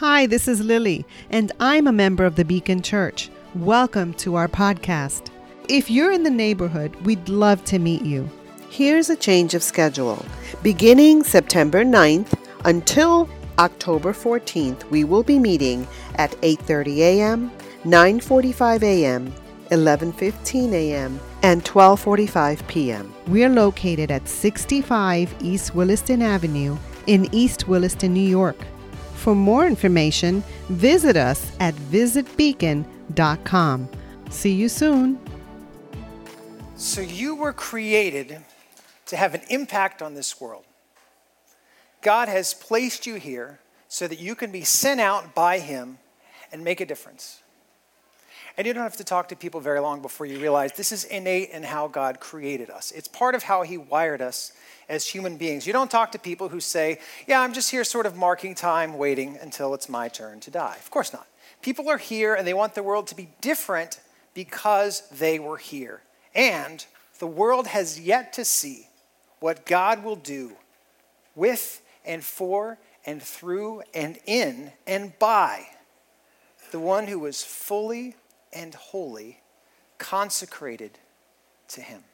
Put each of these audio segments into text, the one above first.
Hi, this is Lily, and I'm a member of the Beacon Church. Welcome to our podcast. If you're in the neighborhood, we'd love to meet you. Here's a change of schedule. Beginning September 9th until October 14th, we will be meeting at 8:30 a.m., 9:45 a.m., 11:15 a.m., and 12:45 p.m. We're located at 65 East Williston Avenue in East Williston, New York. For more information, visit us at visitbeacon.com. See you soon. So, you were created to have an impact on this world. God has placed you here so that you can be sent out by Him and make a difference. And you don't have to talk to people very long before you realize this is innate in how God created us. It's part of how He wired us as human beings. You don't talk to people who say, Yeah, I'm just here sort of marking time, waiting until it's my turn to die. Of course not. People are here and they want the world to be different because they were here. And the world has yet to see what God will do with and for and through and in and by the one who was fully and wholly, consecrated to Him.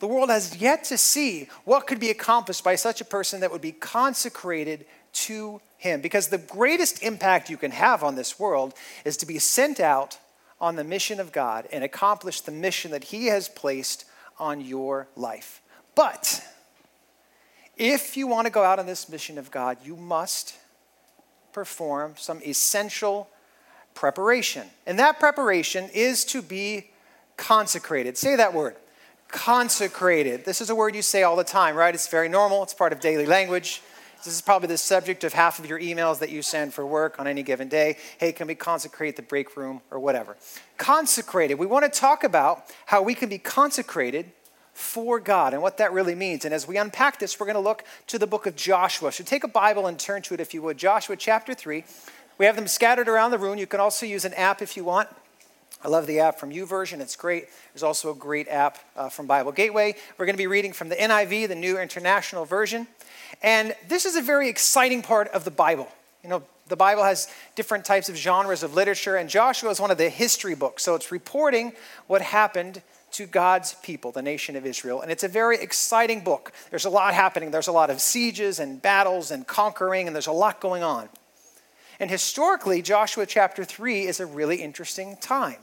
The world has yet to see what could be accomplished by such a person that would be consecrated to Him. Because the greatest impact you can have on this world is to be sent out on the mission of God and accomplish the mission that He has placed on your life. But if you want to go out on this mission of God, you must perform some essential preparation. And that preparation is to be consecrated. Say that word consecrated. This is a word you say all the time, right? It's very normal, it's part of daily language. This is probably the subject of half of your emails that you send for work on any given day. Hey, can we consecrate the break room or whatever? Consecrated. We want to talk about how we can be consecrated for God and what that really means. And as we unpack this, we're going to look to the book of Joshua. So take a Bible and turn to it if you would. Joshua chapter 3. We have them scattered around the room. You can also use an app if you want. I love the app from YouVersion. It's great. There's also a great app uh, from Bible Gateway. We're going to be reading from the NIV, the New International Version. And this is a very exciting part of the Bible. You know, the Bible has different types of genres of literature, and Joshua is one of the history books. So it's reporting what happened to God's people, the nation of Israel. And it's a very exciting book. There's a lot happening. There's a lot of sieges and battles and conquering, and there's a lot going on. And historically, Joshua chapter 3 is a really interesting time.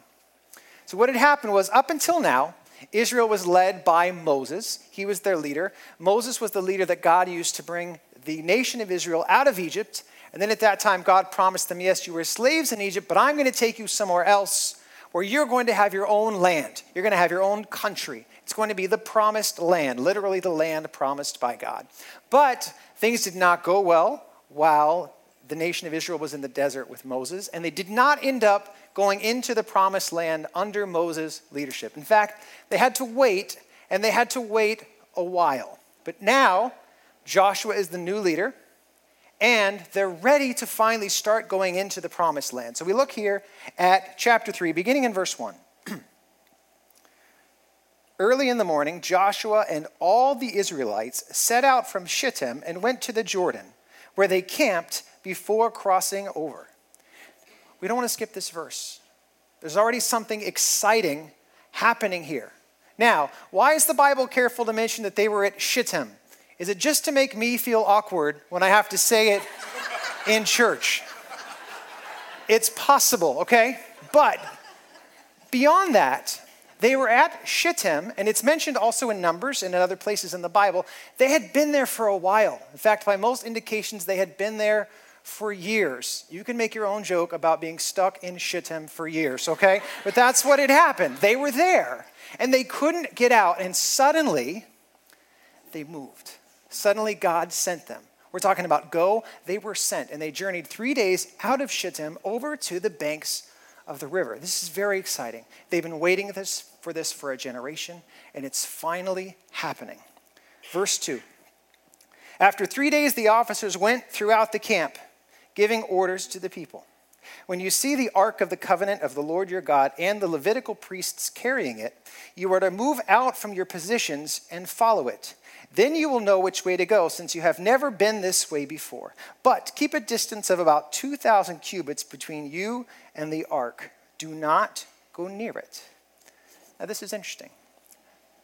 So, what had happened was up until now, Israel was led by Moses. He was their leader. Moses was the leader that God used to bring the nation of Israel out of Egypt. And then at that time, God promised them, Yes, you were slaves in Egypt, but I'm going to take you somewhere else where you're going to have your own land. You're going to have your own country. It's going to be the promised land, literally the land promised by God. But things did not go well while the nation of Israel was in the desert with Moses, and they did not end up going into the promised land under Moses' leadership. In fact, they had to wait, and they had to wait a while. But now, Joshua is the new leader, and they're ready to finally start going into the promised land. So we look here at chapter 3, beginning in verse 1. Early in the morning, Joshua and all the Israelites set out from Shittim and went to the Jordan, where they camped before crossing over we don't want to skip this verse. There's already something exciting happening here. Now, why is the Bible careful to mention that they were at Shittim? Is it just to make me feel awkward when I have to say it in church? It's possible, okay? But beyond that, they were at Shittim, and it's mentioned also in Numbers and in other places in the Bible. They had been there for a while. In fact, by most indications, they had been there for years. You can make your own joke about being stuck in Shittim for years, okay? But that's what had happened. They were there and they couldn't get out, and suddenly they moved. Suddenly God sent them. We're talking about go, they were sent, and they journeyed three days out of Shittim over to the banks of the river. This is very exciting. They've been waiting this, for this for a generation, and it's finally happening. Verse 2 After three days, the officers went throughout the camp giving orders to the people. When you see the ark of the covenant of the Lord your God and the Levitical priests carrying it, you are to move out from your positions and follow it. Then you will know which way to go, since you have never been this way before. But keep a distance of about 2,000 cubits between you and the ark. Do not go near it. Now, this is interesting.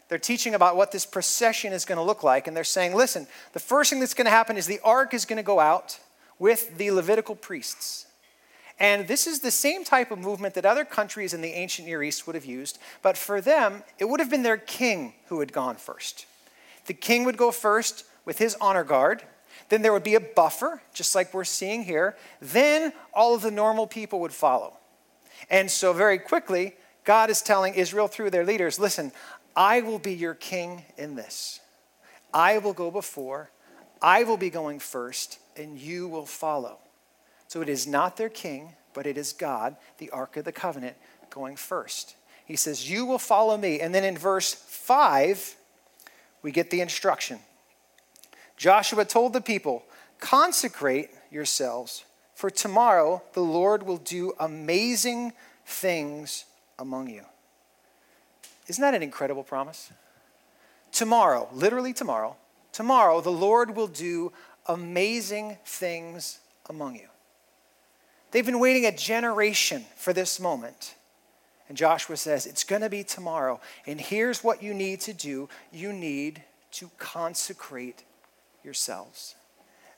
They're teaching about what this procession is going to look like, and they're saying, listen, the first thing that's going to happen is the ark is going to go out with the Levitical priests. And this is the same type of movement that other countries in the ancient Near East would have used, but for them, it would have been their king who had gone first. The king would go first with his honor guard. Then there would be a buffer, just like we're seeing here. Then all of the normal people would follow. And so, very quickly, God is telling Israel through their leaders listen, I will be your king in this. I will go before, I will be going first, and you will follow. So it is not their king, but it is God, the Ark of the Covenant, going first. He says, You will follow me. And then in verse 5, we get the instruction. Joshua told the people, Consecrate yourselves, for tomorrow the Lord will do amazing things among you. Isn't that an incredible promise? Tomorrow, literally tomorrow, tomorrow the Lord will do amazing things among you. They've been waiting a generation for this moment. And Joshua says, It's going to be tomorrow. And here's what you need to do you need to consecrate yourselves.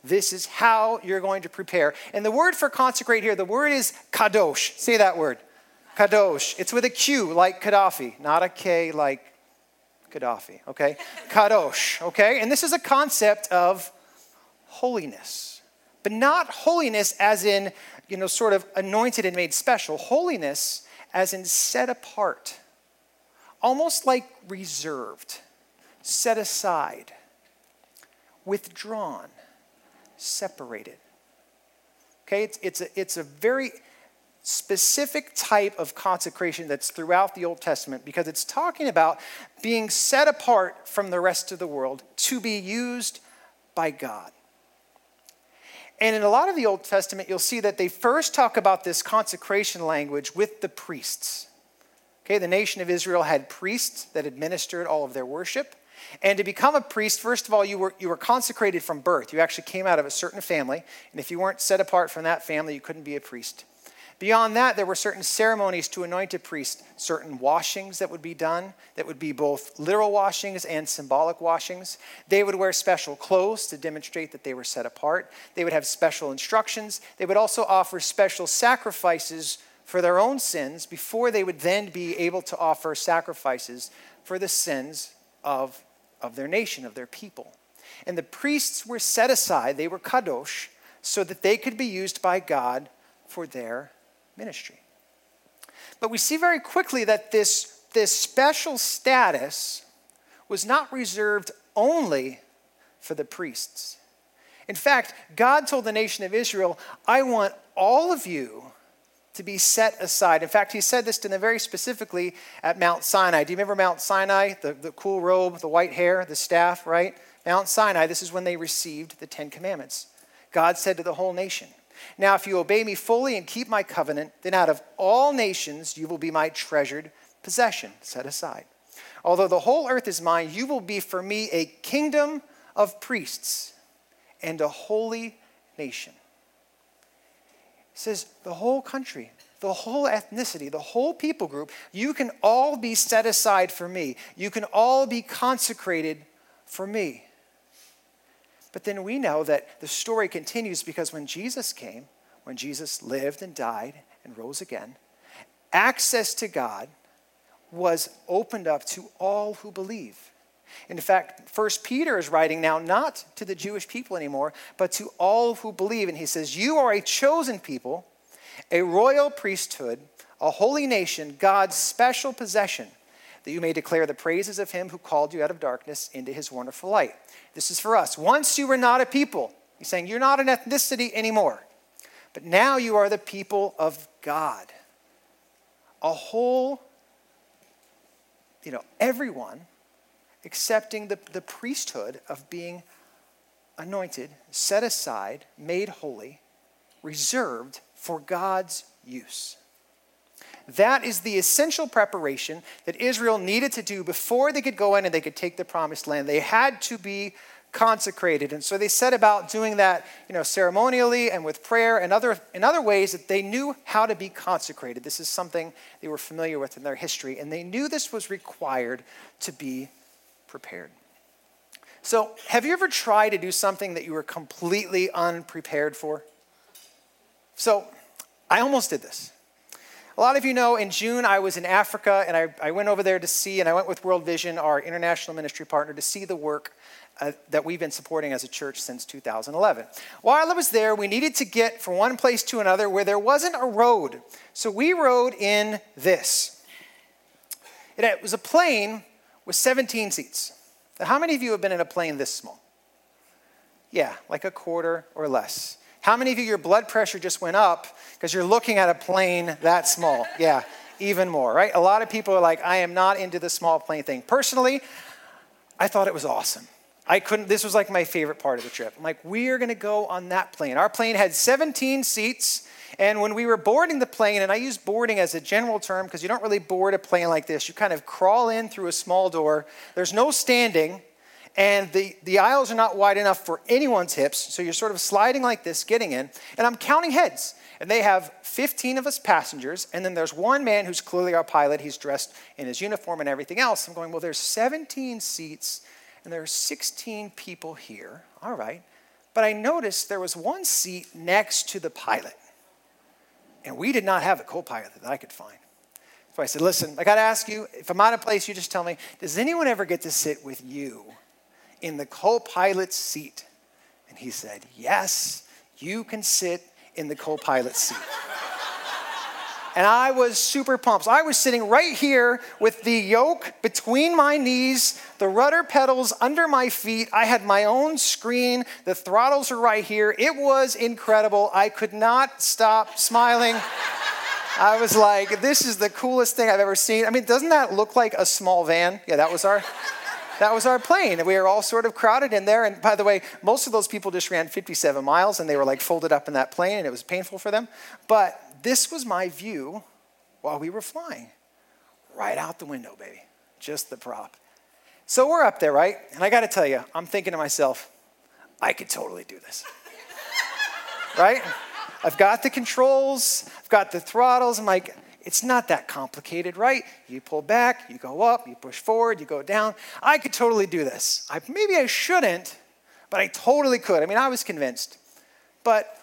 This is how you're going to prepare. And the word for consecrate here, the word is kadosh. Say that word. Kadosh. It's with a Q like Qaddafi, not a K like Gaddafi, okay? Kadosh, okay? And this is a concept of holiness. But not holiness as in, you know, sort of anointed and made special. Holiness as in set apart. Almost like reserved, set aside, withdrawn, separated. Okay, it's, it's, a, it's a very specific type of consecration that's throughout the Old Testament because it's talking about being set apart from the rest of the world to be used by God. And in a lot of the Old Testament, you'll see that they first talk about this consecration language with the priests. Okay, the nation of Israel had priests that administered all of their worship. And to become a priest, first of all, you were, you were consecrated from birth. You actually came out of a certain family. And if you weren't set apart from that family, you couldn't be a priest. Beyond that, there were certain ceremonies to anoint a priest, certain washings that would be done, that would be both literal washings and symbolic washings. They would wear special clothes to demonstrate that they were set apart. They would have special instructions. They would also offer special sacrifices for their own sins before they would then be able to offer sacrifices for the sins of, of their nation, of their people. And the priests were set aside, they were kadosh, so that they could be used by God for their ministry. But we see very quickly that this, this special status was not reserved only for the priests. In fact, God told the nation of Israel, I want all of you to be set aside. In fact, he said this to them very specifically at Mount Sinai. Do you remember Mount Sinai? The, the cool robe, the white hair, the staff, right? Mount Sinai, this is when they received the Ten Commandments. God said to the whole nation, now, if you obey me fully and keep my covenant, then out of all nations you will be my treasured possession, set aside. Although the whole earth is mine, you will be for me a kingdom of priests and a holy nation. He says, the whole country, the whole ethnicity, the whole people group, you can all be set aside for me. You can all be consecrated for me. But then we know that the story continues because when Jesus came, when Jesus lived and died and rose again, access to God was opened up to all who believe. In fact, First Peter is writing now not to the Jewish people anymore, but to all who believe. And he says, You are a chosen people, a royal priesthood, a holy nation, God's special possession, that you may declare the praises of him who called you out of darkness into his wonderful light. This is for us. Once you were not a people, he's saying you're not an ethnicity anymore, but now you are the people of God. A whole, you know, everyone accepting the, the priesthood of being anointed, set aside, made holy, reserved for God's use. That is the essential preparation that Israel needed to do before they could go in and they could take the promised land. They had to be consecrated. And so they set about doing that, you know, ceremonially and with prayer and other in other ways that they knew how to be consecrated. This is something they were familiar with in their history, and they knew this was required to be prepared. So, have you ever tried to do something that you were completely unprepared for? So, I almost did this. A lot of you know in June I was in Africa and I, I went over there to see, and I went with World Vision, our international ministry partner, to see the work uh, that we've been supporting as a church since 2011. While I was there, we needed to get from one place to another where there wasn't a road. So we rode in this. It was a plane with 17 seats. Now, how many of you have been in a plane this small? Yeah, like a quarter or less. How many of you, your blood pressure just went up because you're looking at a plane that small? Yeah, even more, right? A lot of people are like, I am not into the small plane thing. Personally, I thought it was awesome. I couldn't, this was like my favorite part of the trip. I'm like, we are gonna go on that plane. Our plane had 17 seats, and when we were boarding the plane, and I use boarding as a general term because you don't really board a plane like this, you kind of crawl in through a small door. There's no standing, and the, the aisles are not wide enough for anyone's hips, so you're sort of sliding like this, getting in, and I'm counting heads. And they have 15 of us passengers, and then there's one man who's clearly our pilot. He's dressed in his uniform and everything else. I'm going, well, there's 17 seats and there are 16 people here. All right. But I noticed there was one seat next to the pilot. And we did not have a co pilot that I could find. So I said, Listen, I got to ask you, if I'm out of place, you just tell me, does anyone ever get to sit with you in the co pilot's seat? And he said, Yes, you can sit in the co pilot's seat and I was super pumped. I was sitting right here with the yoke between my knees, the rudder pedals under my feet. I had my own screen, the throttles are right here. It was incredible. I could not stop smiling. I was like, this is the coolest thing I've ever seen. I mean, doesn't that look like a small van? Yeah, that was our that was our plane. We were all sort of crowded in there. And by the way, most of those people just ran 57 miles and they were like folded up in that plane and it was painful for them. But this was my view while we were flying. Right out the window, baby. Just the prop. So we're up there, right? And I got to tell you, I'm thinking to myself, I could totally do this. right? I've got the controls, I've got the throttles. I'm like, it's not that complicated, right? You pull back, you go up, you push forward, you go down. I could totally do this. I, maybe I shouldn't, but I totally could. I mean, I was convinced. But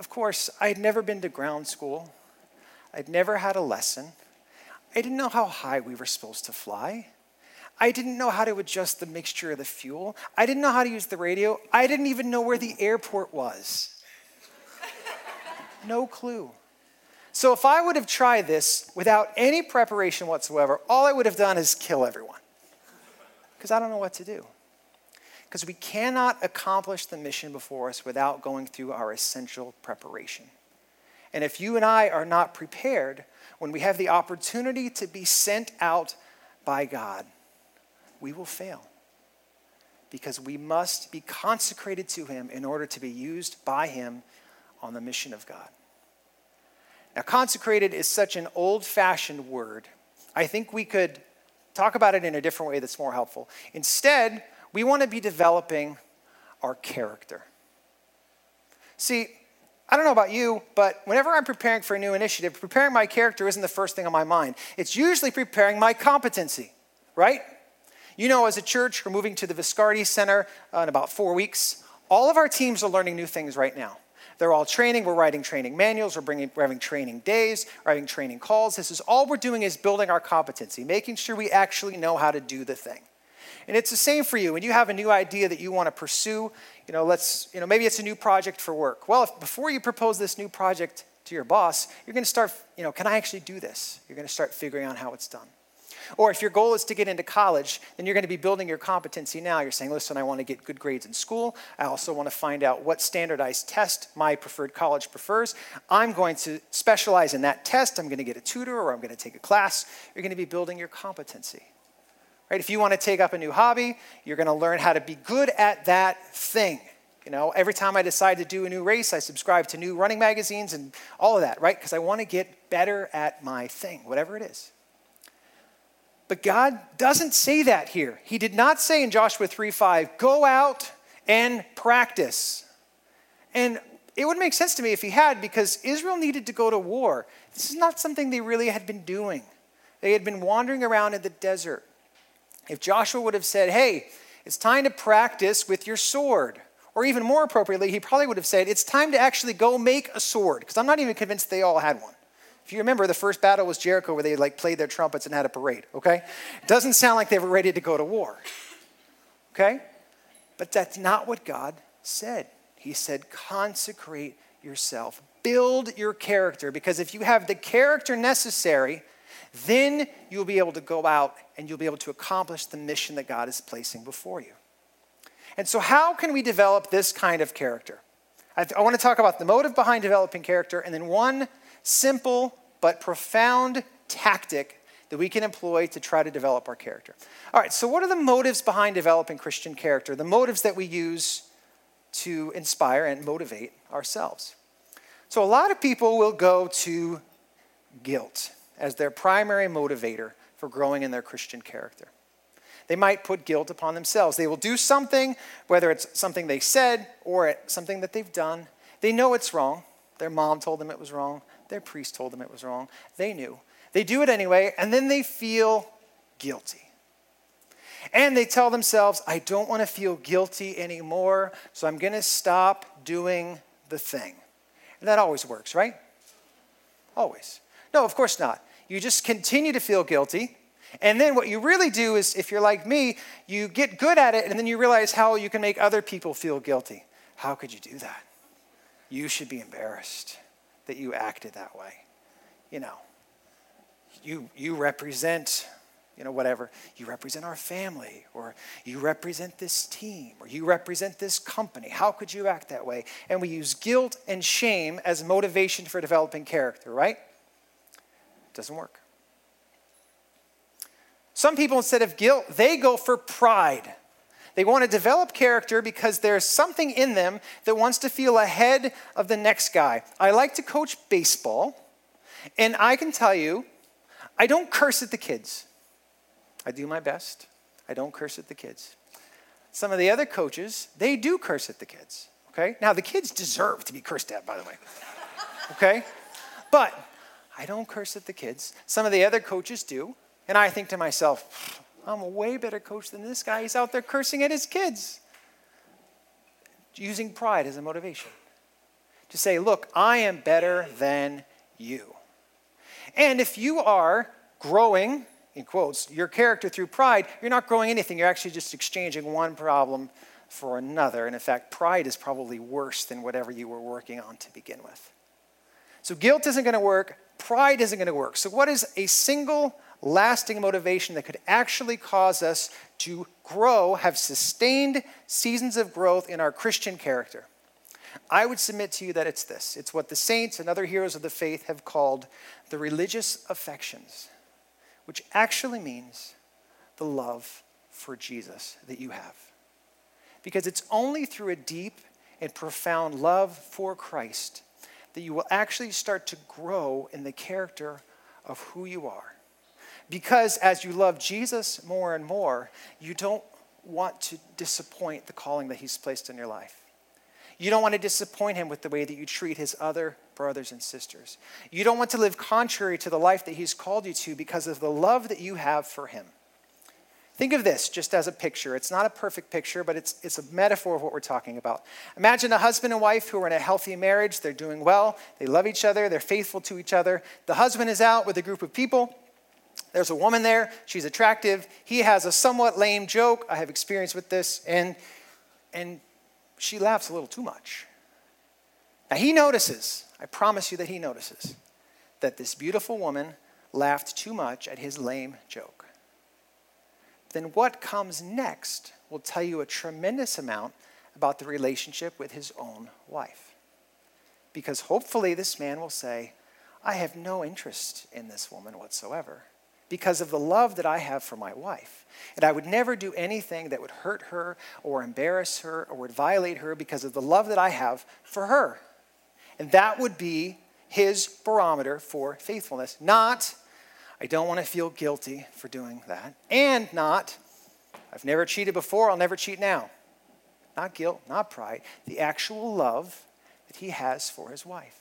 of course, I had never been to ground school, I'd never had a lesson. I didn't know how high we were supposed to fly. I didn't know how to adjust the mixture of the fuel. I didn't know how to use the radio. I didn't even know where the airport was. no clue. So, if I would have tried this without any preparation whatsoever, all I would have done is kill everyone. Because I don't know what to do because we cannot accomplish the mission before us without going through our essential preparation. And if you and I are not prepared when we have the opportunity to be sent out by God, we will fail. Because we must be consecrated to Him in order to be used by Him on the mission of God. Now, consecrated is such an old fashioned word. I think we could talk about it in a different way that's more helpful. Instead, we want to be developing our character. See, I don't know about you, but whenever I'm preparing for a new initiative, preparing my character isn't the first thing on my mind. It's usually preparing my competency, right? You know, as a church, we're moving to the Viscardi Center in about four weeks. All of our teams are learning new things right now. They're all training. We're writing training manuals. We're, bringing, we're having training days. We're having training calls. This is all we're doing is building our competency, making sure we actually know how to do the thing. And it's the same for you. When you have a new idea that you want to pursue, you know, let's, you know, maybe it's a new project for work. Well, if, before you propose this new project to your boss, you're going to start, you know, can I actually do this? You're going to start figuring out how it's done. Or if your goal is to get into college, then you're going to be building your competency now. You're saying, listen, I want to get good grades in school. I also want to find out what standardized test my preferred college prefers. I'm going to specialize in that test. I'm going to get a tutor or I'm going to take a class. You're going to be building your competency. Right? If you want to take up a new hobby, you're going to learn how to be good at that thing. You know, every time I decide to do a new race, I subscribe to new running magazines and all of that, right? Because I want to get better at my thing, whatever it is. But God doesn't say that here. He did not say in Joshua 3 5, go out and practice. And it would make sense to me if he had, because Israel needed to go to war. This is not something they really had been doing. They had been wandering around in the desert. If Joshua would have said, hey, it's time to practice with your sword, or even more appropriately, he probably would have said, it's time to actually go make a sword, because I'm not even convinced they all had one. If you remember, the first battle was Jericho, where they like played their trumpets and had a parade, okay? It doesn't sound like they were ready to go to war, okay? But that's not what God said. He said, consecrate yourself, build your character, because if you have the character necessary, then you'll be able to go out and you'll be able to accomplish the mission that God is placing before you. And so, how can we develop this kind of character? I, th- I want to talk about the motive behind developing character and then one simple but profound tactic that we can employ to try to develop our character. All right, so what are the motives behind developing Christian character? The motives that we use to inspire and motivate ourselves. So, a lot of people will go to guilt as their primary motivator for growing in their Christian character. They might put guilt upon themselves. They will do something, whether it's something they said or something that they've done. They know it's wrong. Their mom told them it was wrong. Their priest told them it was wrong. They knew. They do it anyway, and then they feel guilty. And they tell themselves, I don't want to feel guilty anymore, so I'm going to stop doing the thing. And that always works, right? Always. No, of course not. You just continue to feel guilty. And then what you really do is, if you're like me, you get good at it, and then you realize how you can make other people feel guilty. How could you do that? You should be embarrassed that you acted that way. You know, you, you represent you know, whatever. You represent our family, or you represent this team, or you represent this company. How could you act that way? And we use guilt and shame as motivation for developing character, right? It doesn't work. Some people, instead of guilt, they go for pride. They want to develop character because there's something in them that wants to feel ahead of the next guy. I like to coach baseball, and I can tell you, I don't curse at the kids. I do my best. I don't curse at the kids. Some of the other coaches, they do curse at the kids. Okay? Now, the kids deserve to be cursed at, by the way. Okay? But I don't curse at the kids. Some of the other coaches do. And I think to myself, I'm a way better coach than this guy. He's out there cursing at his kids. Using pride as a motivation. To say, look, I am better than you. And if you are growing in quotes, your character through pride, you're not growing anything. You're actually just exchanging one problem for another. And in fact, pride is probably worse than whatever you were working on to begin with. So guilt isn't going to work. Pride isn't going to work. So, what is a single lasting motivation that could actually cause us to grow, have sustained seasons of growth in our Christian character? I would submit to you that it's this it's what the saints and other heroes of the faith have called the religious affections which actually means the love for Jesus that you have. Because it's only through a deep and profound love for Christ that you will actually start to grow in the character of who you are. Because as you love Jesus more and more, you don't want to disappoint the calling that He's placed in your life. You don't want to disappoint him with the way that you treat his other brothers and sisters. You don't want to live contrary to the life that he's called you to because of the love that you have for him. Think of this just as a picture. It's not a perfect picture, but it's, it's a metaphor of what we're talking about. Imagine a husband and wife who are in a healthy marriage. They're doing well, they love each other, they're faithful to each other. The husband is out with a group of people. There's a woman there, she's attractive. He has a somewhat lame joke. I have experience with this. And, and she laughs a little too much. Now he notices, I promise you that he notices, that this beautiful woman laughed too much at his lame joke. Then what comes next will tell you a tremendous amount about the relationship with his own wife. Because hopefully this man will say, I have no interest in this woman whatsoever because of the love that I have for my wife. And I would never do anything that would hurt her or embarrass her or would violate her because of the love that I have for her. And that would be his barometer for faithfulness. Not, I don't want to feel guilty for doing that. And not, I've never cheated before, I'll never cheat now. Not guilt, not pride. The actual love that he has for his wife.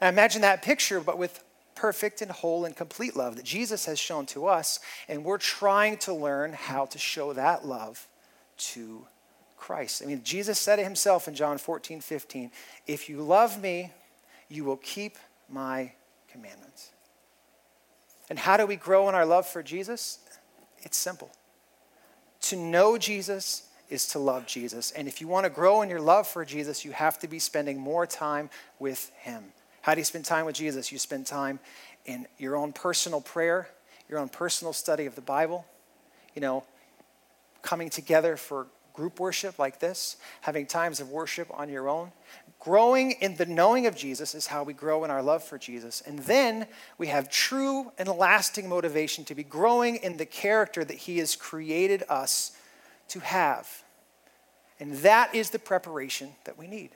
Now imagine that picture, but with perfect and whole and complete love that Jesus has shown to us, and we're trying to learn how to show that love to Christ. I mean, Jesus said it himself in John 14, 15 If you love me, you will keep my commandments. And how do we grow in our love for Jesus? It's simple. To know Jesus is to love Jesus. And if you want to grow in your love for Jesus, you have to be spending more time with him. How do you spend time with Jesus? You spend time in your own personal prayer, your own personal study of the Bible, you know, coming together for group worship like this, having times of worship on your own. Growing in the knowing of Jesus is how we grow in our love for Jesus. And then we have true and lasting motivation to be growing in the character that He has created us to have. And that is the preparation that we need.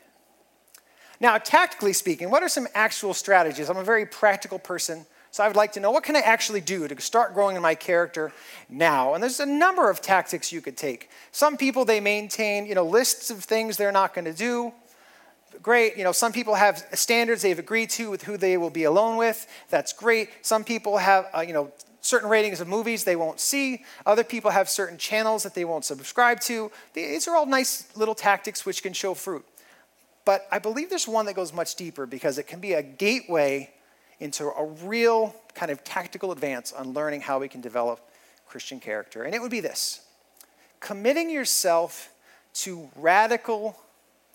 Now, tactically speaking, what are some actual strategies? I'm a very practical person, so I would like to know what can I actually do to start growing in my character now? And there's a number of tactics you could take. Some people they maintain, you know, lists of things they're not going to do. Great, you know, some people have standards they've agreed to with who they will be alone with. That's great. Some people have, uh, you know, certain ratings of movies they won't see. Other people have certain channels that they won't subscribe to. These are all nice little tactics which can show fruit. But I believe there's one that goes much deeper because it can be a gateway into a real kind of tactical advance on learning how we can develop Christian character. And it would be this committing yourself to radical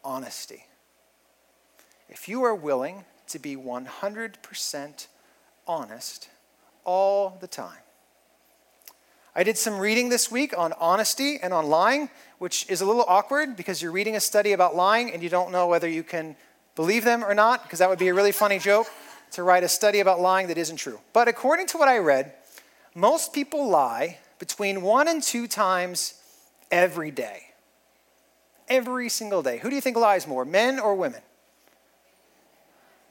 honesty. If you are willing to be 100% honest all the time, I did some reading this week on honesty and on lying, which is a little awkward because you're reading a study about lying and you don't know whether you can believe them or not, because that would be a really funny joke to write a study about lying that isn't true. But according to what I read, most people lie between one and two times every day. Every single day. Who do you think lies more, men or women?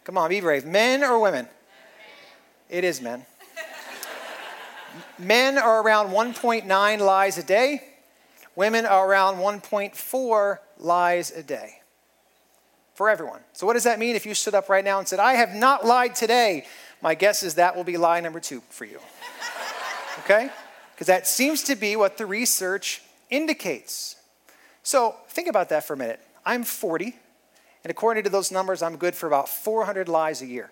Come on, be brave. Men or women? It is men. Men are around 1.9 lies a day. Women are around 1.4 lies a day for everyone. So, what does that mean if you stood up right now and said, I have not lied today? My guess is that will be lie number two for you. Okay? Because that seems to be what the research indicates. So, think about that for a minute. I'm 40, and according to those numbers, I'm good for about 400 lies a year,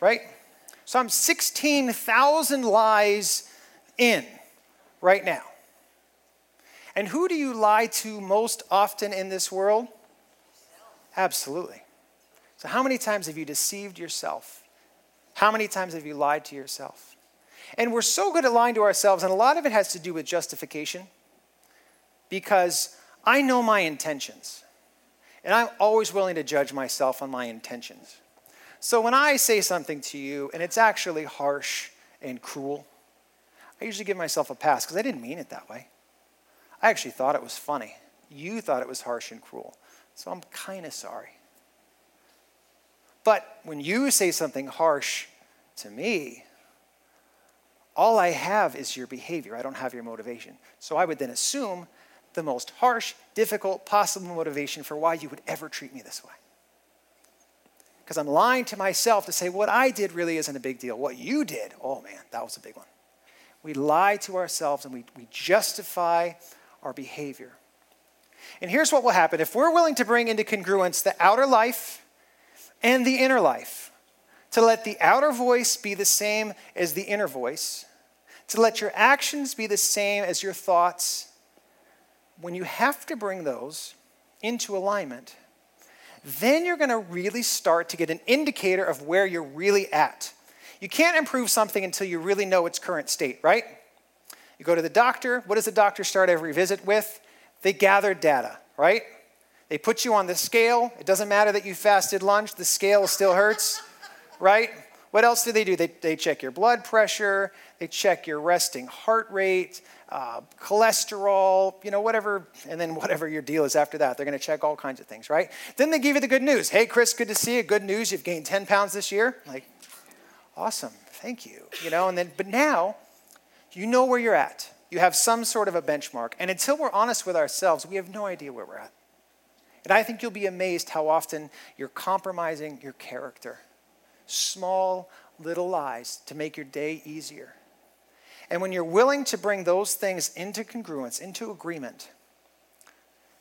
right? So, I'm 16,000 lies in right now. And who do you lie to most often in this world? Absolutely. So, how many times have you deceived yourself? How many times have you lied to yourself? And we're so good at lying to ourselves, and a lot of it has to do with justification because I know my intentions, and I'm always willing to judge myself on my intentions. So, when I say something to you and it's actually harsh and cruel, I usually give myself a pass because I didn't mean it that way. I actually thought it was funny. You thought it was harsh and cruel. So I'm kind of sorry. But when you say something harsh to me, all I have is your behavior. I don't have your motivation. So I would then assume the most harsh, difficult possible motivation for why you would ever treat me this way. Because I'm lying to myself to say what I did really isn't a big deal. What you did, oh man, that was a big one we lie to ourselves and we, we justify our behavior. And here's what will happen if we're willing to bring into congruence the outer life and the inner life, to let the outer voice be the same as the inner voice, to let your actions be the same as your thoughts, when you have to bring those into alignment, then you're going to really start to get an indicator of where you're really at. You can't improve something until you really know its current state, right? You go to the doctor. What does the doctor start every visit with? They gather data, right? They put you on the scale. It doesn't matter that you fasted lunch, the scale still hurts, right? What else do they do? They, they check your blood pressure, they check your resting heart rate, uh, cholesterol, you know, whatever, and then whatever your deal is after that. They're going to check all kinds of things, right? Then they give you the good news. Hey, Chris, good to see you. Good news, you've gained 10 pounds this year. Like, awesome, thank you. You know, and then, but now you know where you're at. You have some sort of a benchmark. And until we're honest with ourselves, we have no idea where we're at. And I think you'll be amazed how often you're compromising your character. Small, little lies to make your day easier. And when you're willing to bring those things into congruence, into agreement,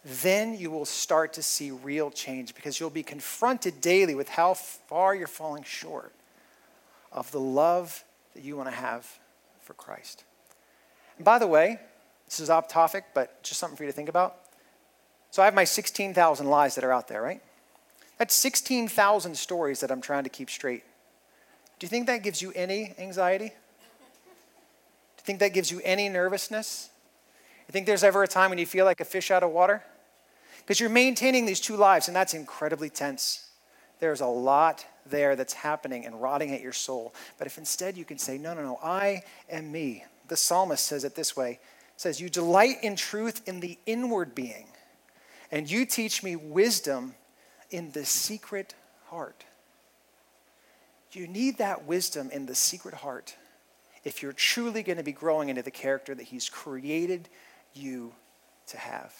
then you will start to see real change because you'll be confronted daily with how far you're falling short of the love that you want to have for Christ. And by the way, this is off topic, but just something for you to think about. So I have my 16,000 lies that are out there, right? That's 16,000 stories that I'm trying to keep straight. Do you think that gives you any anxiety? Do you think that gives you any nervousness? You think there's ever a time when you feel like a fish out of water? Because you're maintaining these two lives, and that's incredibly tense. There's a lot there that's happening and rotting at your soul. But if instead you can say, No, no, no, I am me. The psalmist says it this way says, You delight in truth in the inward being, and you teach me wisdom in the secret heart. You need that wisdom in the secret heart if you're truly going to be growing into the character that He's created you to have.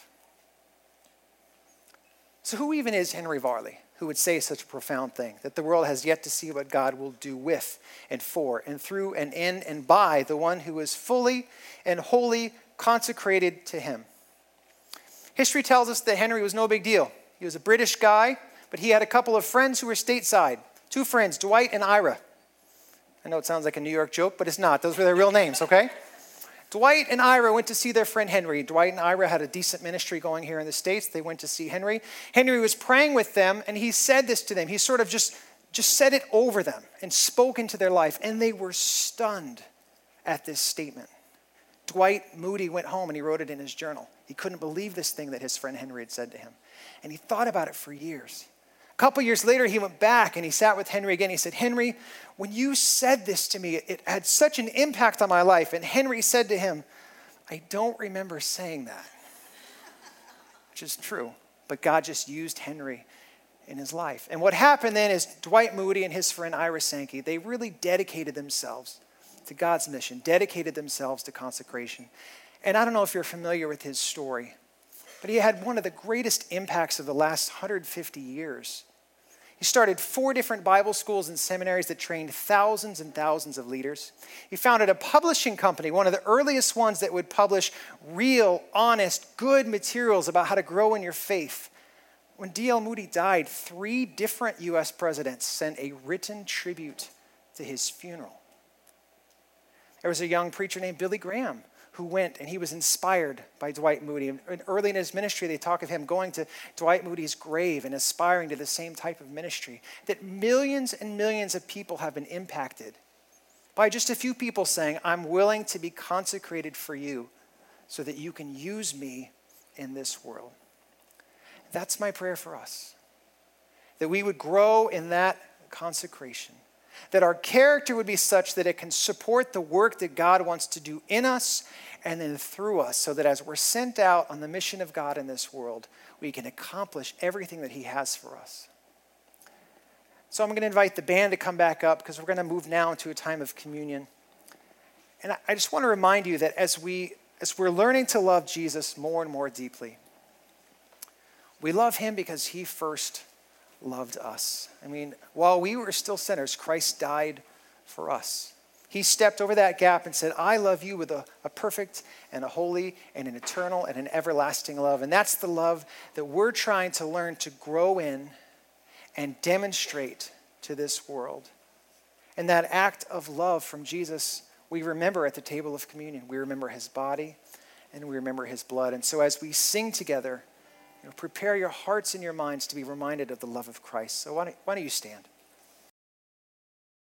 So, who even is Henry Varley? Who would say such a profound thing that the world has yet to see what God will do with and for and through and in and by the one who is fully and wholly consecrated to him. History tells us that Henry was no big deal. He was a British guy, but he had a couple of friends who were stateside. Two friends, Dwight and Ira. I know it sounds like a New York joke, but it's not. Those were their real names, okay? Dwight and Ira went to see their friend Henry. Dwight and Ira had a decent ministry going here in the States. They went to see Henry. Henry was praying with them, and he said this to them. He sort of just, just said it over them and spoke into their life, and they were stunned at this statement. Dwight Moody went home and he wrote it in his journal. He couldn't believe this thing that his friend Henry had said to him. And he thought about it for years. Couple years later, he went back and he sat with Henry again. He said, Henry, when you said this to me, it had such an impact on my life. And Henry said to him, I don't remember saying that, which is true. But God just used Henry in his life. And what happened then is Dwight Moody and his friend Ira Sankey, they really dedicated themselves to God's mission, dedicated themselves to consecration. And I don't know if you're familiar with his story, but he had one of the greatest impacts of the last 150 years. He started four different Bible schools and seminaries that trained thousands and thousands of leaders. He founded a publishing company, one of the earliest ones that would publish real, honest, good materials about how to grow in your faith. When D.L. Moody died, three different U.S. presidents sent a written tribute to his funeral. There was a young preacher named Billy Graham who went and he was inspired by Dwight Moody. And early in his ministry, they talk of him going to Dwight Moody's grave and aspiring to the same type of ministry. That millions and millions of people have been impacted by just a few people saying, I'm willing to be consecrated for you so that you can use me in this world. That's my prayer for us. That we would grow in that consecration that our character would be such that it can support the work that God wants to do in us and then through us, so that as we're sent out on the mission of God in this world, we can accomplish everything that He has for us. So I'm going to invite the band to come back up because we're going to move now into a time of communion. And I just want to remind you that as, we, as we're learning to love Jesus more and more deeply, we love Him because He first loved us. I mean, while we were still sinners, Christ died for us. He stepped over that gap and said, I love you with a, a, perfect and a holy and an eternal and an everlasting love. And that's the love that we're trying to learn to grow in and demonstrate to this world. And that act of love from Jesus, we remember at the table of communion. We remember his body and we remember his blood. And so as we sing together, you know, prepare your hearts and your minds to be reminded of the love of Christ. So why don't, why don't you stand?